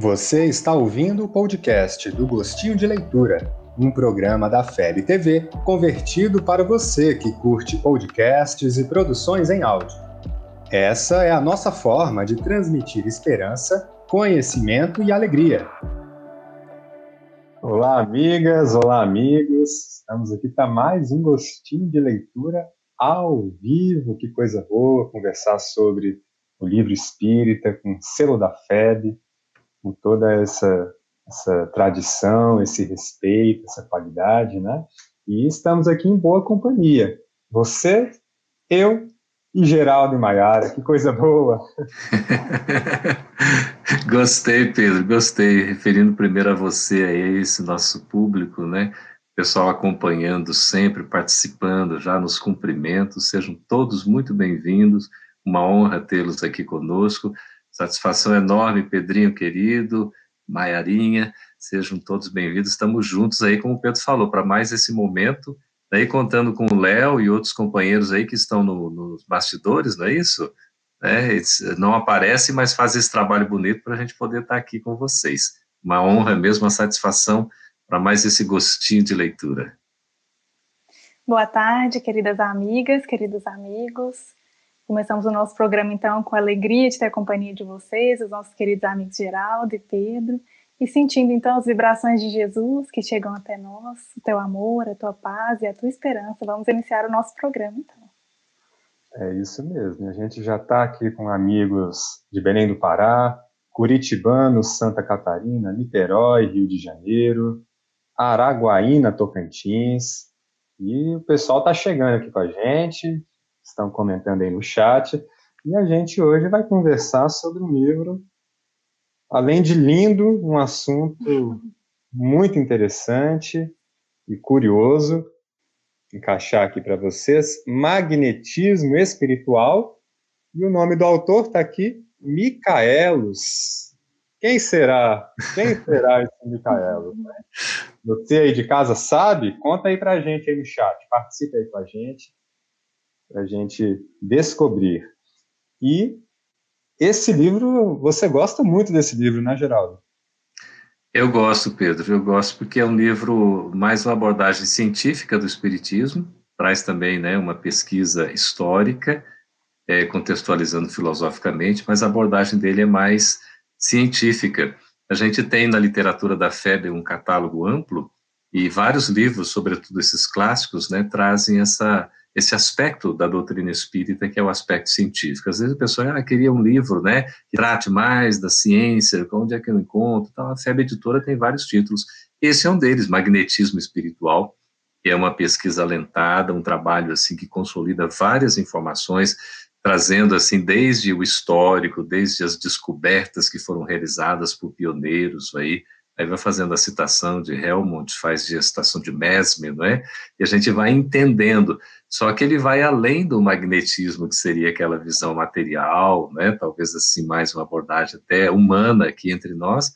Você está ouvindo o podcast do Gostinho de Leitura, um programa da FEB TV convertido para você que curte podcasts e produções em áudio. Essa é a nossa forma de transmitir esperança, conhecimento e alegria. Olá, amigas, olá, amigos. Estamos aqui para mais um Gostinho de Leitura ao vivo. Que coisa boa conversar sobre o livro espírita com selo da FEB com toda essa, essa tradição, esse respeito, essa qualidade, né? E estamos aqui em boa companhia. Você, eu e Geraldo e Maiara, que coisa boa! gostei, Pedro, gostei. Referindo primeiro a você, a esse nosso público, né? Pessoal acompanhando sempre, participando, já nos cumprimentos, sejam todos muito bem-vindos. Uma honra tê-los aqui conosco. Satisfação enorme, Pedrinho querido, Maiarinha, sejam todos bem-vindos. Estamos juntos aí, como o Pedro falou, para mais esse momento, daí contando com o Léo e outros companheiros aí que estão no, nos bastidores, não é isso? É, não aparecem, mas fazem esse trabalho bonito para a gente poder estar aqui com vocês. Uma honra mesmo, uma satisfação para mais esse gostinho de leitura. Boa tarde, queridas amigas, queridos amigos. Começamos o nosso programa, então, com a alegria de ter a companhia de vocês, os nossos queridos amigos Geraldo e Pedro, e sentindo, então, as vibrações de Jesus que chegam até nós, o teu amor, a tua paz e a tua esperança. Vamos iniciar o nosso programa, então. É isso mesmo. A gente já está aqui com amigos de Belém do Pará, Curitibano, Santa Catarina, Niterói, Rio de Janeiro, Araguaína, Tocantins. E o pessoal está chegando aqui com a gente estão comentando aí no chat. E a gente hoje vai conversar sobre um livro, além de lindo, um assunto muito interessante e curioso. Encaixar aqui para vocês: Magnetismo Espiritual. E o nome do autor está aqui, Micaelos. Quem será? Quem será esse Micaelos? Você aí de casa sabe? Conta aí para a gente aí no chat. Participe aí com a gente para a gente descobrir. E esse livro, você gosta muito desse livro, né, Geraldo? Eu gosto, Pedro, eu gosto porque é um livro mais uma abordagem científica do Espiritismo, traz também né, uma pesquisa histórica, é, contextualizando filosoficamente, mas a abordagem dele é mais científica. A gente tem na literatura da FEB um catálogo amplo e vários livros, sobretudo esses clássicos, né, trazem essa esse aspecto da doutrina espírita, que é o aspecto científico. Às vezes a pessoa ah, queria um livro né, que trate mais da ciência, onde é que eu encontro. Então, a FEB Editora tem vários títulos. Esse é um deles, Magnetismo Espiritual, que é uma pesquisa alentada, um trabalho assim que consolida várias informações, trazendo assim desde o histórico, desde as descobertas que foram realizadas por pioneiros aí, aí vai fazendo a citação de Helmont, faz gestação de Mesmer, não é? E a gente vai entendendo só que ele vai além do magnetismo, que seria aquela visão material, né? talvez assim mais uma abordagem até humana aqui entre nós,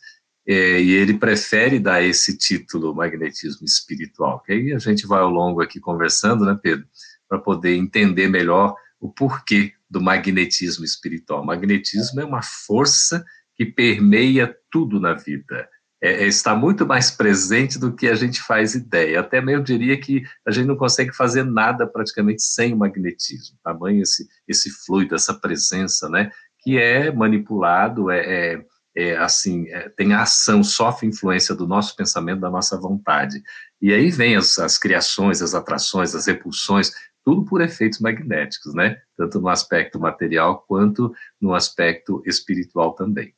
é, e ele prefere dar esse título magnetismo espiritual. Que aí a gente vai ao longo aqui conversando, né, Pedro, para poder entender melhor o porquê do magnetismo espiritual. Magnetismo é uma força que permeia tudo na vida é, é, está muito mais presente do que a gente faz ideia. Até mesmo diria que a gente não consegue fazer nada praticamente sem o magnetismo. Tamanho esse, esse fluido, essa presença, né? Que é manipulado, é, é, é assim, é, tem ação, sofre influência do nosso pensamento, da nossa vontade. E aí vem as, as criações, as atrações, as repulsões, tudo por efeitos magnéticos, né? Tanto no aspecto material quanto no aspecto espiritual também.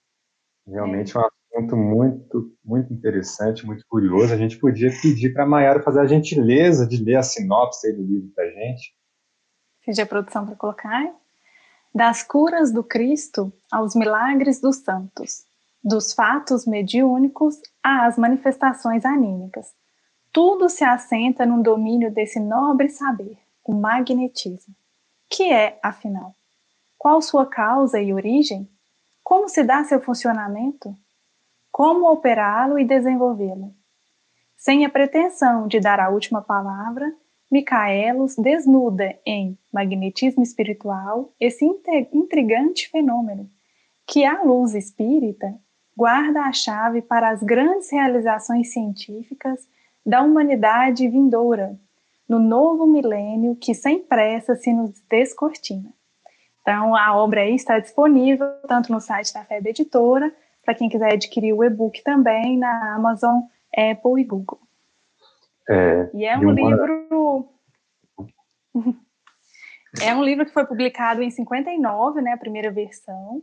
Realmente é uma assunto muito, muito interessante, muito curioso. A gente podia pedir para a Mayara fazer a gentileza de ler a sinopse do livro para a gente. Pedir a produção para colocar. Das curas do Cristo aos milagres dos santos, dos fatos mediúnicos às manifestações anímicas. Tudo se assenta num domínio desse nobre saber, o magnetismo. Que é, afinal? Qual sua causa e origem? Como se dá seu funcionamento? Como operá-lo e desenvolvê-lo. Sem a pretensão de dar a última palavra, Micaelos desnuda em Magnetismo Espiritual esse intrigante fenômeno que a luz espírita guarda a chave para as grandes realizações científicas da humanidade vindoura, no novo milênio que sem pressa se nos descortina. Então, a obra aí está disponível tanto no site da FEB Editora, para quem quiser adquirir o e-book também na Amazon, Apple e Google. É, e é um uma... livro. é um livro que foi publicado em 59, né, a primeira versão,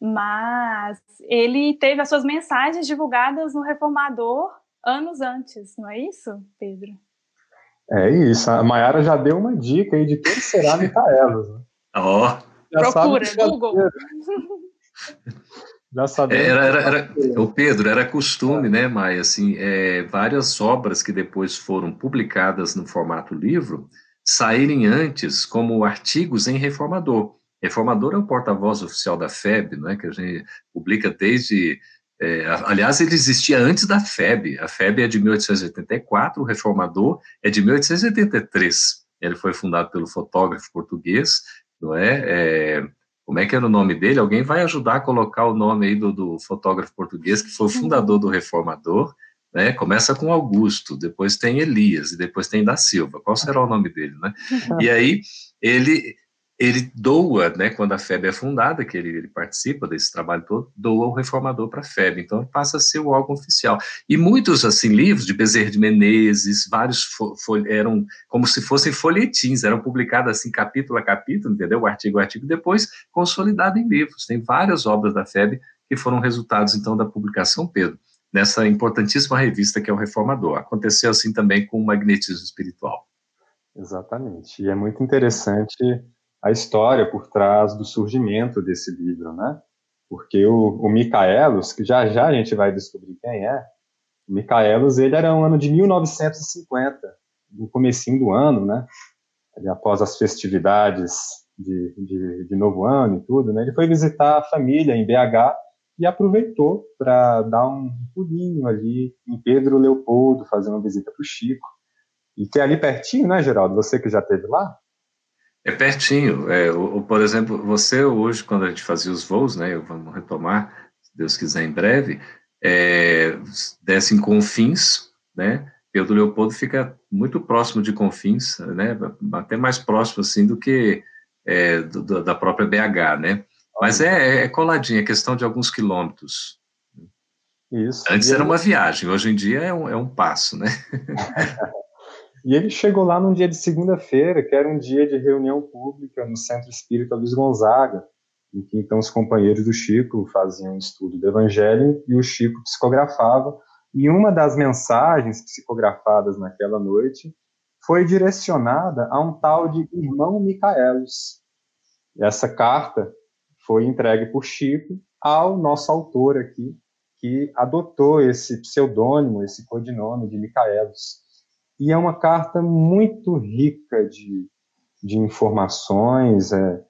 mas ele teve as suas mensagens divulgadas no Reformador anos antes, não é isso, Pedro? É isso. A Mayara já deu uma dica aí de quem será Micaelos. Né? Ó. Oh. Procura, Google. Já. Era, era, era, o Pedro, era costume, né, Maia, assim, é, várias obras que depois foram publicadas no formato livro saírem antes como artigos em Reformador. Reformador é o porta-voz oficial da FEB, né, que a gente publica desde é, aliás, ele existia antes da FEB. A FEB é de 1884, o Reformador é de 1883. Ele foi fundado pelo fotógrafo português, não é? é como é que era o nome dele? Alguém vai ajudar a colocar o nome aí do, do fotógrafo português que foi o fundador do Reformador. Né? Começa com Augusto, depois tem Elias e depois tem da Silva. Qual será o nome dele, né? E aí ele ele doa, né, quando a FEB é fundada, que ele, ele participa desse trabalho todo, doa o reformador para a FEB, então passa a ser o órgão oficial. E muitos, assim, livros de Bezerra de Menezes, vários eram como se fossem folhetins, eram publicados, assim, capítulo a capítulo, entendeu, o artigo a artigo, depois consolidado em livros. Tem várias obras da FEB que foram resultados, então, da publicação Pedro, nessa importantíssima revista que é o Reformador. Aconteceu assim também com o magnetismo espiritual. Exatamente, e é muito interessante a história por trás do surgimento desse livro, né? Porque o, o Micaelos, que já já a gente vai descobrir quem é, o Micaelos, ele era um ano de 1950, no comecinho do ano, né? Ele, após as festividades de, de, de, novo ano e tudo, né? Ele foi visitar a família em BH e aproveitou para dar um pulinho ali em Pedro Leopoldo, fazer uma visita para o Chico. E que é ali pertinho, né, Geraldo? Você que já esteve lá? É pertinho. É, por exemplo, você hoje, quando a gente fazia os voos, né, vamos retomar, se Deus quiser, em breve, é, desce em Confins, né, Pedro Leopoldo fica muito próximo de Confins, né, até mais próximo, assim, do que é, do, da própria BH, né, mas é, é coladinho, é questão de alguns quilômetros. Isso. Antes era uma viagem, hoje em dia é um, é um passo, né? E ele chegou lá num dia de segunda-feira, que era um dia de reunião pública no Centro Espírita Luiz Gonzaga, em que então os companheiros do Chico faziam um estudo do Evangelho e o Chico psicografava. E uma das mensagens psicografadas naquela noite foi direcionada a um tal de irmão Micaelos. Essa carta foi entregue por Chico ao nosso autor aqui, que adotou esse pseudônimo, esse codinome de Micaelos e é uma carta muito rica de, de informações. É,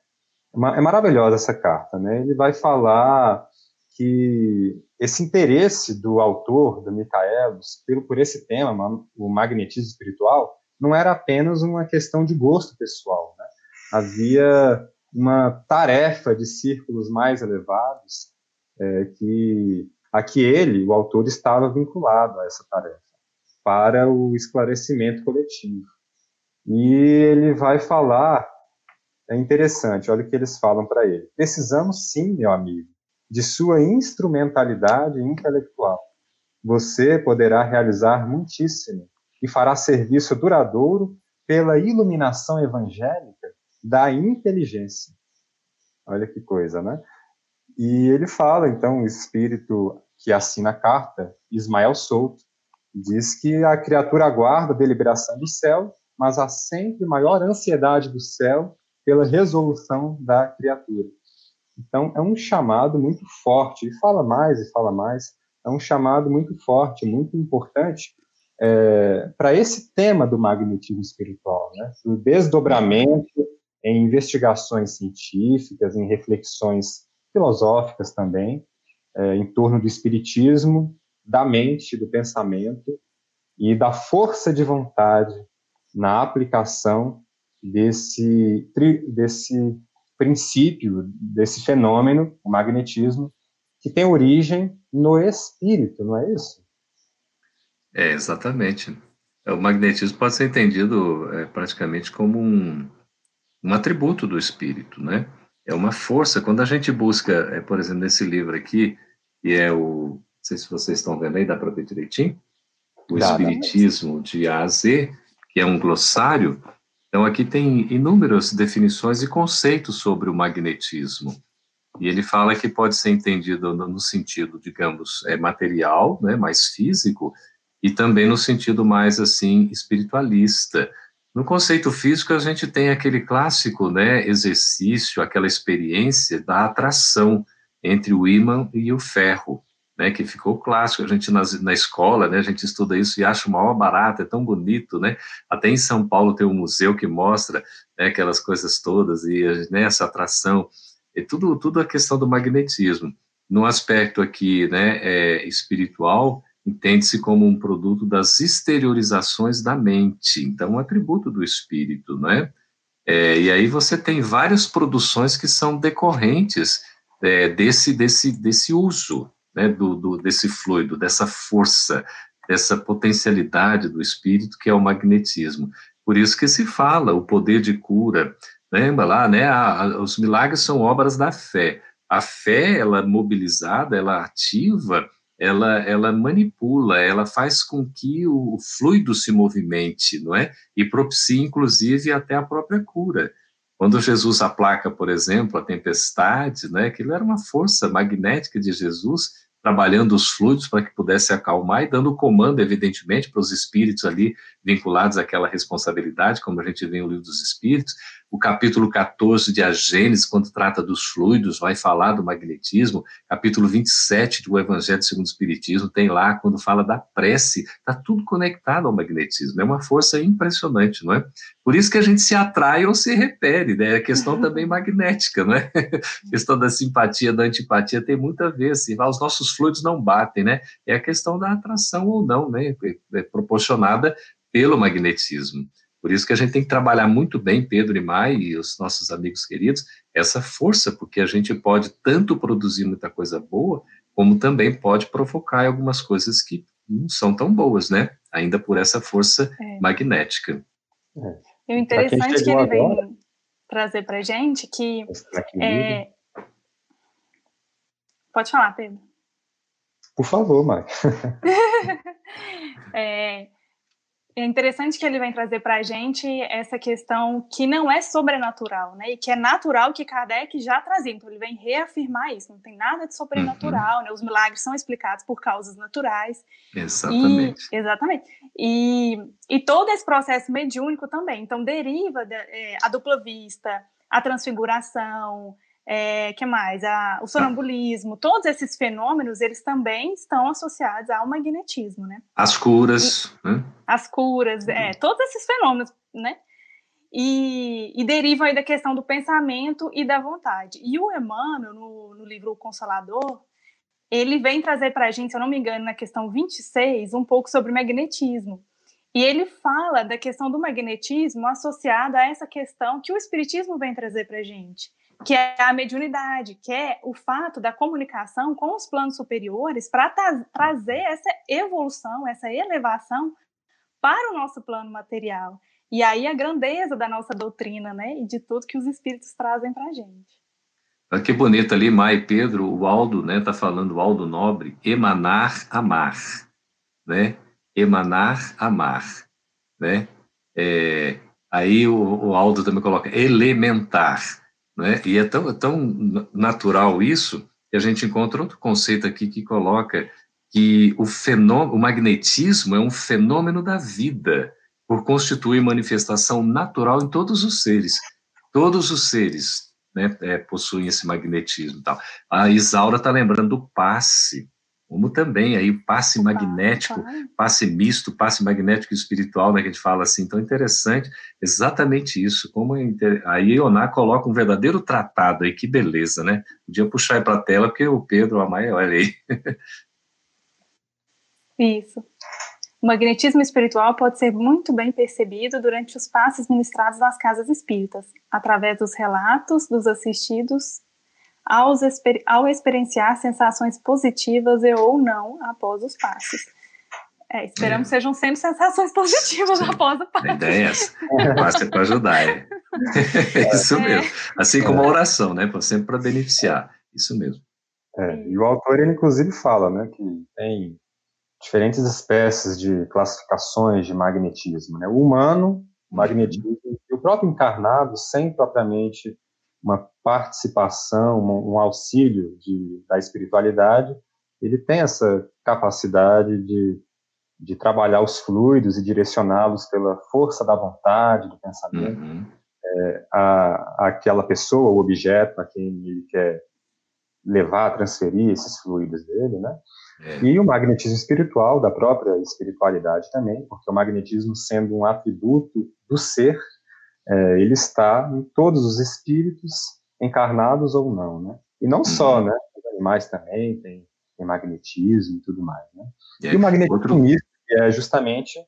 é maravilhosa essa carta, né? Ele vai falar que esse interesse do autor, do Micaelos, pelo, por esse tema, o magnetismo espiritual, não era apenas uma questão de gosto pessoal. Né? Havia uma tarefa de círculos mais elevados é, que a que ele, o autor, estava vinculado a essa tarefa para o esclarecimento coletivo. E ele vai falar, é interessante, olha o que eles falam para ele. Precisamos sim, meu amigo, de sua instrumentalidade intelectual. Você poderá realizar muitíssimo e fará serviço duradouro pela iluminação evangélica da inteligência. Olha que coisa, né? E ele fala, então, o espírito que assina a carta, Ismael Souto, diz que a criatura aguarda a deliberação do céu, mas há sempre maior ansiedade do céu pela resolução da criatura. Então, é um chamado muito forte, e fala mais e fala mais, é um chamado muito forte, muito importante é, para esse tema do magnetismo espiritual, né? o desdobramento em investigações científicas, em reflexões filosóficas também, é, em torno do espiritismo da mente, do pensamento e da força de vontade na aplicação desse, desse princípio, desse fenômeno, o magnetismo, que tem origem no espírito, não é isso? É, exatamente. É, o magnetismo pode ser entendido é, praticamente como um, um atributo do espírito, né? É uma força. Quando a gente busca, é, por exemplo, nesse livro aqui, que é o. Não sei se vocês estão vendo aí, dá para ver direitinho? O dá, Espiritismo dá. de A a Z, que é um glossário. Então, aqui tem inúmeras definições e conceitos sobre o magnetismo. E ele fala que pode ser entendido no, no sentido, digamos, é, material, né, mais físico, e também no sentido mais, assim, espiritualista. No conceito físico, a gente tem aquele clássico né, exercício, aquela experiência da atração entre o ímã e o ferro, né, que ficou clássico. A gente na, na escola, né, a gente estuda isso e acha uma obra barata, é tão bonito, né? Até em São Paulo tem um museu que mostra né, aquelas coisas todas e né, essa atração. É tudo, tudo a questão do magnetismo. No aspecto aqui né, é, espiritual, entende-se como um produto das exteriorizações da mente, então um atributo do espírito, não é? é e aí você tem várias produções que são decorrentes é, desse, desse, desse uso, né, do, do, desse fluido, dessa força, dessa potencialidade do espírito que é o magnetismo. Por isso que se fala o poder de cura, lembra lá, né, a, a, os milagres são obras da fé. A fé, ela mobilizada, ela ativa, ela, ela manipula, ela faz com que o, o fluido se movimente, não é? E propicia, inclusive, até a própria cura. Quando Jesus aplaca, por exemplo, a tempestade, né, aquilo era uma força magnética de Jesus trabalhando os fluidos para que pudesse acalmar e dando comando, evidentemente, para os espíritos ali vinculados àquela responsabilidade, como a gente vê no livro dos espíritos, o capítulo 14 de A Gênesis, quando trata dos fluidos, vai falar do magnetismo. Capítulo 27 do Evangelho segundo o Espiritismo tem lá, quando fala da prece, está tudo conectado ao magnetismo. É uma força impressionante, não é? Por isso que a gente se atrai ou se repele, né? É questão também magnética, não é? A questão da simpatia, da antipatia tem muito a ver, assim, os nossos fluidos não batem, né? É a questão da atração ou não, né? É proporcionada pelo magnetismo. Por isso que a gente tem que trabalhar muito bem, Pedro e Mai e os nossos amigos queridos, essa força, porque a gente pode tanto produzir muita coisa boa, como também pode provocar algumas coisas que não são tão boas, né? Ainda por essa força é. magnética. É. E o interessante que ele agora, vem trazer para gente que é... pode falar, Pedro. Por favor, Mai. é, é interessante que ele vem trazer para a gente essa questão que não é sobrenatural, né? E que é natural que Kardec já trazia. Então ele vem reafirmar isso. Não tem nada de sobrenatural, uhum. né? Os milagres são explicados por causas naturais. Exatamente. E, exatamente. E, e todo esse processo mediúnico também. Então deriva da, é, a dupla vista, a transfiguração, é, que mais? A, o sonambulismo, todos esses fenômenos, eles também estão associados ao magnetismo, né? As curas, e, né? As curas, é, uhum. todos esses fenômenos, né? E, e derivam aí da questão do pensamento e da vontade. E o Emmanuel, no, no livro O Consolador, ele vem trazer para a gente, se eu não me engano, na questão 26, um pouco sobre magnetismo. E ele fala da questão do magnetismo associada a essa questão que o Espiritismo vem trazer para a gente que é a mediunidade, que é o fato da comunicação com os planos superiores para trazer essa evolução, essa elevação para o nosso plano material. E aí a grandeza da nossa doutrina, né, e de tudo que os espíritos trazem para a gente. Olha que bonito ali, Mai Pedro, o Aldo, né, tá falando, o Aldo Nobre, emanar, amar, né, emanar, amar, né, é, aí o, o Aldo também coloca elementar, né? E é tão, tão natural isso que a gente encontra outro conceito aqui que coloca que o, fenômeno, o magnetismo é um fenômeno da vida, por constituir manifestação natural em todos os seres. Todos os seres né, é, possuem esse magnetismo. Tal. A Isaura está lembrando do passe como também aí o passe magnético, passe misto, passe magnético espiritual, né, que a gente fala assim, tão interessante, exatamente isso, como inter... aí Ioná coloca um verdadeiro tratado aí, que beleza, né, podia puxar aí para a tela, porque o Pedro, a Maia, olha aí. Isso. O magnetismo espiritual pode ser muito bem percebido durante os passes ministrados nas casas espíritas, através dos relatos dos assistidos exper ao experienciar sensações positivas e ou não após os passos. É, esperamos é. que sejam sempre sensações positivas Sim. após o passe. A ideia é essa. O passe é para ajudar. É. é isso é. mesmo. Assim como a oração, né? Sempre para beneficiar. Isso mesmo. É, e o autor, ele inclusive fala, né, que tem diferentes espécies de classificações de magnetismo, né? O humano, o uhum. magnetismo, e o próprio encarnado, sem propriamente uma participação, um, um auxílio de, da espiritualidade, ele tem essa capacidade de, de trabalhar os fluidos e direcioná-los pela força da vontade, do pensamento, uhum. é, a, aquela pessoa, o objeto a quem ele quer levar, transferir esses fluidos dele, né? É. E o magnetismo espiritual, da própria espiritualidade também, porque o magnetismo sendo um atributo do ser, é, ele está em todos os espíritos, encarnados ou não, né? E não só, uhum. né? Os animais também têm, têm magnetismo e tudo mais, né? É, e o magnetismo outro... místico é justamente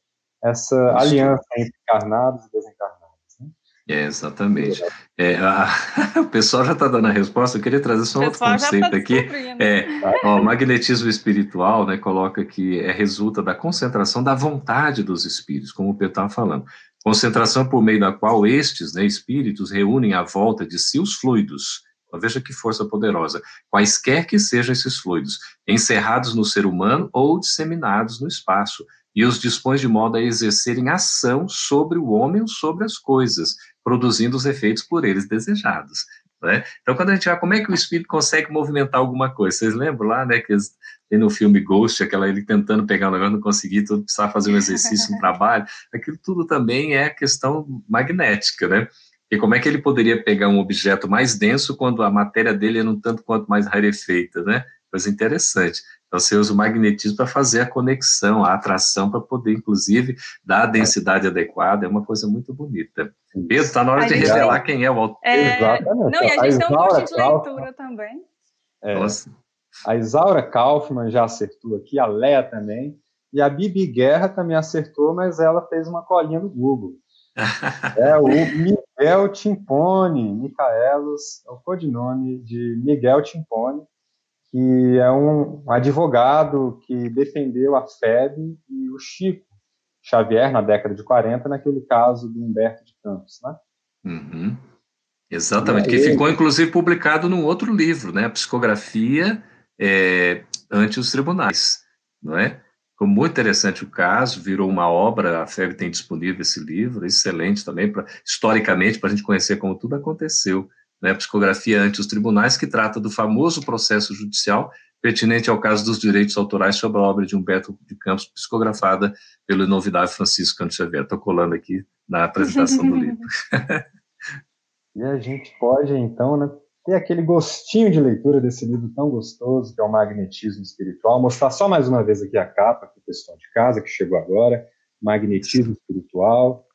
essa Isso. aliança entre encarnados e desencarnados. É, exatamente. É, a, o pessoal já está dando a resposta, eu queria trazer só outro conceito tá aqui. É, ó, o magnetismo espiritual né, coloca que é, resulta da concentração da vontade dos espíritos, como o Pedro estava falando. Concentração por meio da qual estes né, espíritos reúnem à volta de si os fluidos. Então, veja que força poderosa. Quaisquer que sejam esses fluidos, encerrados no ser humano ou disseminados no espaço, e os dispõe de modo a exercerem ação sobre o homem ou sobre as coisas, produzindo os efeitos por eles desejados. Né? Então, quando a gente vai, como é que o espírito consegue movimentar alguma coisa? Vocês lembram lá, né, que tem no filme Ghost, aquela ele tentando pegar o negócio, não conseguir, tudo precisava fazer um exercício, um trabalho. Aquilo tudo também é questão magnética, né? E como é que ele poderia pegar um objeto mais denso quando a matéria dele é um tanto quanto mais rarefeita, né? Coisa interessante. Então, você usa o magnetismo para fazer a conexão, a atração, para poder, inclusive, dar a densidade adequada. É uma coisa muito bonita. Pedro, está na hora a de revelar quem é o autor. É... Exatamente. Não, e a gente a tem um monte de leitura também. É, Nossa. A Isaura Kaufman já acertou aqui, a Léa também. E a Bibi Guerra também acertou, mas ela fez uma colinha no Google. é o Miguel Timpone, Micaelos, é o codinome de Miguel Timpone que é um advogado que defendeu a FEB e o Chico Xavier na década de 40, naquele caso do Humberto de Campos, né? Uhum. Exatamente, que ficou inclusive publicado num outro livro, né? Psicografia é, ante os tribunais, não é? Ficou muito interessante o caso, virou uma obra, a FEB tem disponível esse livro, excelente também, pra, historicamente, para a gente conhecer como tudo aconteceu né, Psicografia ante os Tribunais, que trata do famoso processo judicial pertinente ao caso dos direitos autorais sobre a obra de Humberto de Campos, psicografada pelo inovidável Francisco Canto Xavier. Estou colando aqui na apresentação do livro. e a gente pode, então, né, ter aquele gostinho de leitura desse livro tão gostoso, que é o Magnetismo Espiritual. Mostrar só mais uma vez aqui a capa para o pessoal de casa que chegou agora. Magnetismo Espiritual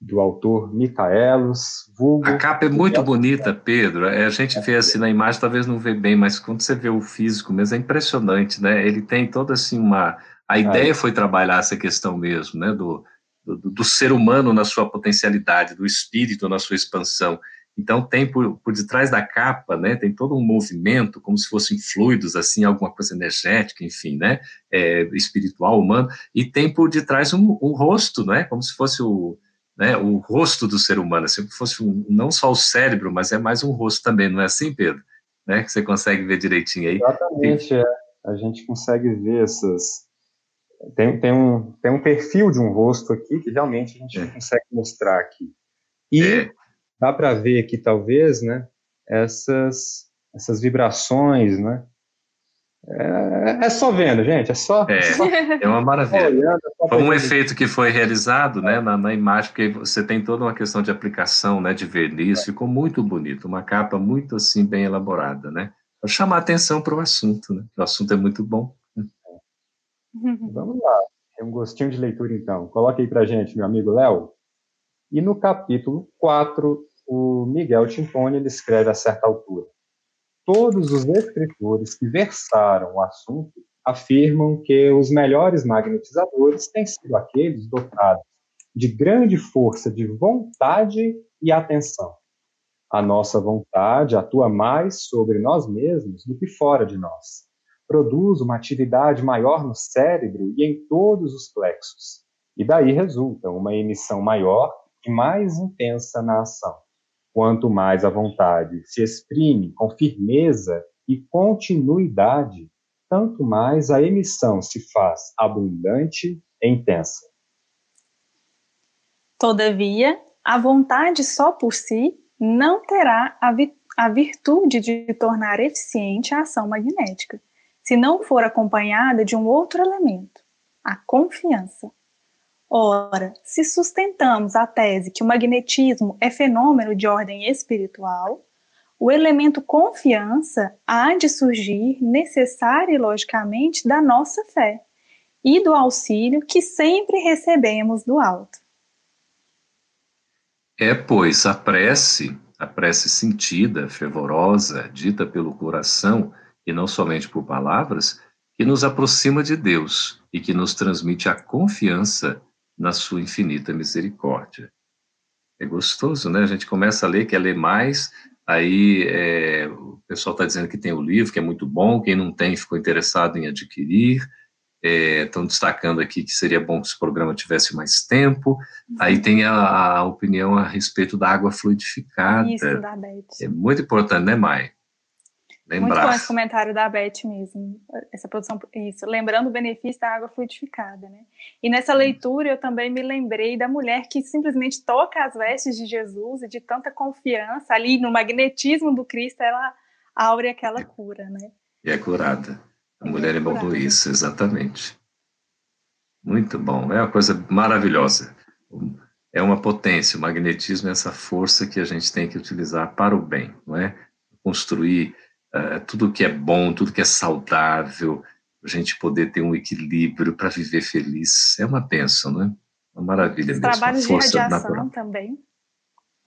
do autor Micaelos. Vulgo, a capa é muito bonita, Pedro. É, a gente vê assim na imagem, talvez não vê bem, mas quando você vê o físico mesmo, é impressionante, né? Ele tem toda assim uma... A ideia foi trabalhar essa questão mesmo, né? Do, do, do, ser humano na sua potencialidade, do espírito na sua expansão. Então tem por, por detrás da capa, né, tem todo um movimento, como se fossem fluidos, assim, alguma coisa energética, enfim, né, é, espiritual, humano, e tem por detrás um, um rosto, né, como se fosse o, né, o rosto do ser humano, assim, se fosse um, não só o cérebro, mas é mais um rosto também, não é assim, Pedro? Né, que você consegue ver direitinho aí. Exatamente, é. A gente consegue ver essas. Tem, tem, um, tem um perfil de um rosto aqui que realmente a gente é. consegue mostrar aqui. E é. dá para ver aqui, talvez, né, essas, essas vibrações, né, é, é, só vendo, gente, é só. É, só... é uma maravilha. Foi um efeito que foi realizado né, na, na, imagem, porque você tem toda uma questão de aplicação né, de verniz, ficou muito bonito, uma capa muito assim, bem elaborada, né? Para chamar atenção para o assunto, né? O assunto é muito bom. Vamos lá, tem um gostinho de leitura então. Coloque aí para gente, meu amigo Léo. E no capítulo 4, o Miguel Timpone ele escreve a certa altura todos os escritores que versaram o assunto afirmam que os melhores magnetizadores têm sido aqueles dotados de grande força de vontade e atenção. A nossa vontade atua mais sobre nós mesmos do que fora de nós. Produz uma atividade maior no cérebro e em todos os plexos. E daí resulta uma emissão maior e mais intensa na ação. Quanto mais a vontade se exprime com firmeza e continuidade, tanto mais a emissão se faz abundante e intensa. Todavia, a vontade só por si não terá a, vi a virtude de tornar eficiente a ação magnética, se não for acompanhada de um outro elemento, a confiança. Ora, se sustentamos a tese que o magnetismo é fenômeno de ordem espiritual, o elemento confiança há de surgir necessário e logicamente da nossa fé e do auxílio que sempre recebemos do alto. É, pois, a prece, a prece sentida, fervorosa, dita pelo coração e não somente por palavras, que nos aproxima de Deus e que nos transmite a confiança na sua infinita misericórdia. É gostoso, né? A gente começa a ler, quer ler mais, aí é, o pessoal está dizendo que tem o livro, que é muito bom, quem não tem ficou interessado em adquirir, estão é, destacando aqui que seria bom que esse programa tivesse mais tempo. Uhum. Aí tem a, a, opinião a respeito da água fluidificada. Isso, da Beth. É muito importante, né, Mai? Lembrar. Muito bom esse comentário da Beth mesmo, essa produção, isso, lembrando o benefício da água fluidificada, né? E nessa leitura eu também me lembrei da mulher que simplesmente toca as vestes de Jesus e de tanta confiança ali no magnetismo do Cristo, ela aure aquela cura, né? E é curada. A mulher evolui isso, exatamente. Muito bom, é uma coisa maravilhosa. É uma potência, o magnetismo é essa força que a gente tem que utilizar para o bem, não é? Construir uh, tudo que é bom, tudo que é saudável, a gente poder ter um equilíbrio para viver feliz. É uma bênção, não é? Uma maravilha Os mesmo. Trabalhos de radiação natural. também.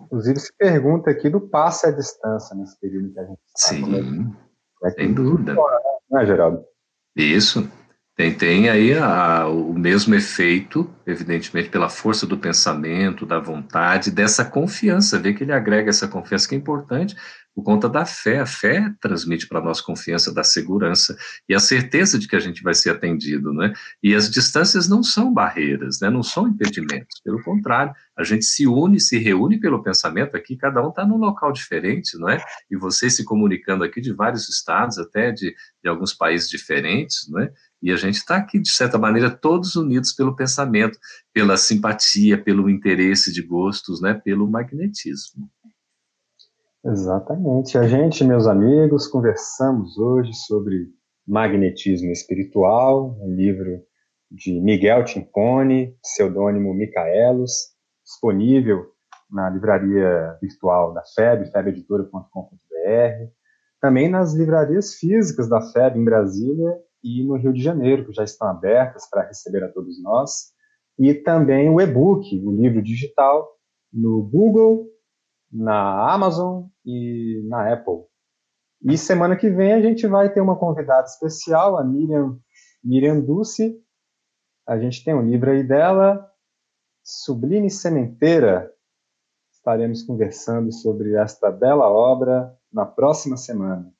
Inclusive, se pergunta aqui do passe à distância nesse período que a gente está. Sim, é sem dúvida. Fora, né? não é, Geraldo? Isso. Tem, tem aí a, o mesmo efeito, evidentemente, pela força do pensamento, da vontade, dessa confiança. Vê que ele agrega essa confiança que é importante por conta da fé. A fé transmite para nós confiança da segurança e a certeza de que a gente vai ser atendido, né? E as distâncias não são barreiras, né? Não são impedimentos. Pelo contrário, a gente se une, se reúne pelo pensamento aqui, cada um está num local diferente, não é? E vocês se comunicando aqui de vários estados, até de, de alguns países diferentes, não é? E a gente está aqui, de certa maneira, todos unidos pelo pensamento, pela simpatia, pelo interesse de gostos, né? Pelo magnetismo. Exatamente. A gente, meus amigos, conversamos hoje sobre magnetismo espiritual, um livro de Miguel Tincone, pseudônimo Micaelos, disponível na livraria virtual da FEB, febeditora.com.br, também nas livrarias físicas da FEB em Brasília e no Rio de Janeiro, que já estão abertas para receber a todos nós, e também o e-book, o livro digital, no Google, na Amazon e na Apple. E semana que vem a gente vai ter uma convidada especial, a Miriam, Miriam Dulce. A gente tem um livro aí dela, Sublime Sementeira. Estaremos conversando sobre esta bela obra na próxima semana.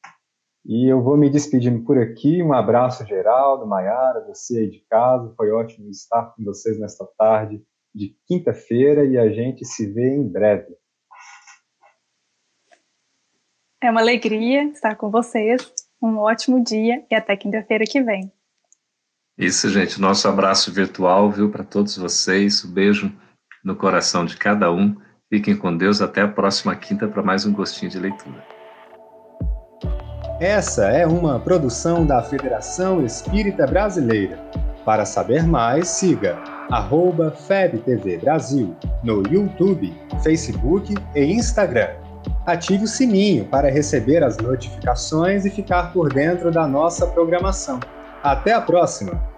E eu vou me despedindo por aqui. Um abraço, Geraldo, Maiara, você aí de casa. Foi ótimo estar com vocês nesta tarde de quinta-feira e a gente se vê em breve. É uma alegria estar com vocês. Um ótimo dia e até quinta-feira que vem. Isso, gente. Nosso abraço virtual, viu, para todos vocês. Um beijo no coração de cada um. Fiquem com Deus. Até a próxima quinta para mais um gostinho de leitura. Essa é uma produção da Federação Espírita Brasileira. Para saber mais, siga FebTV Brasil no YouTube, Facebook e Instagram ative o sininho para receber as notificações e ficar por dentro da nossa programação. Até a próxima!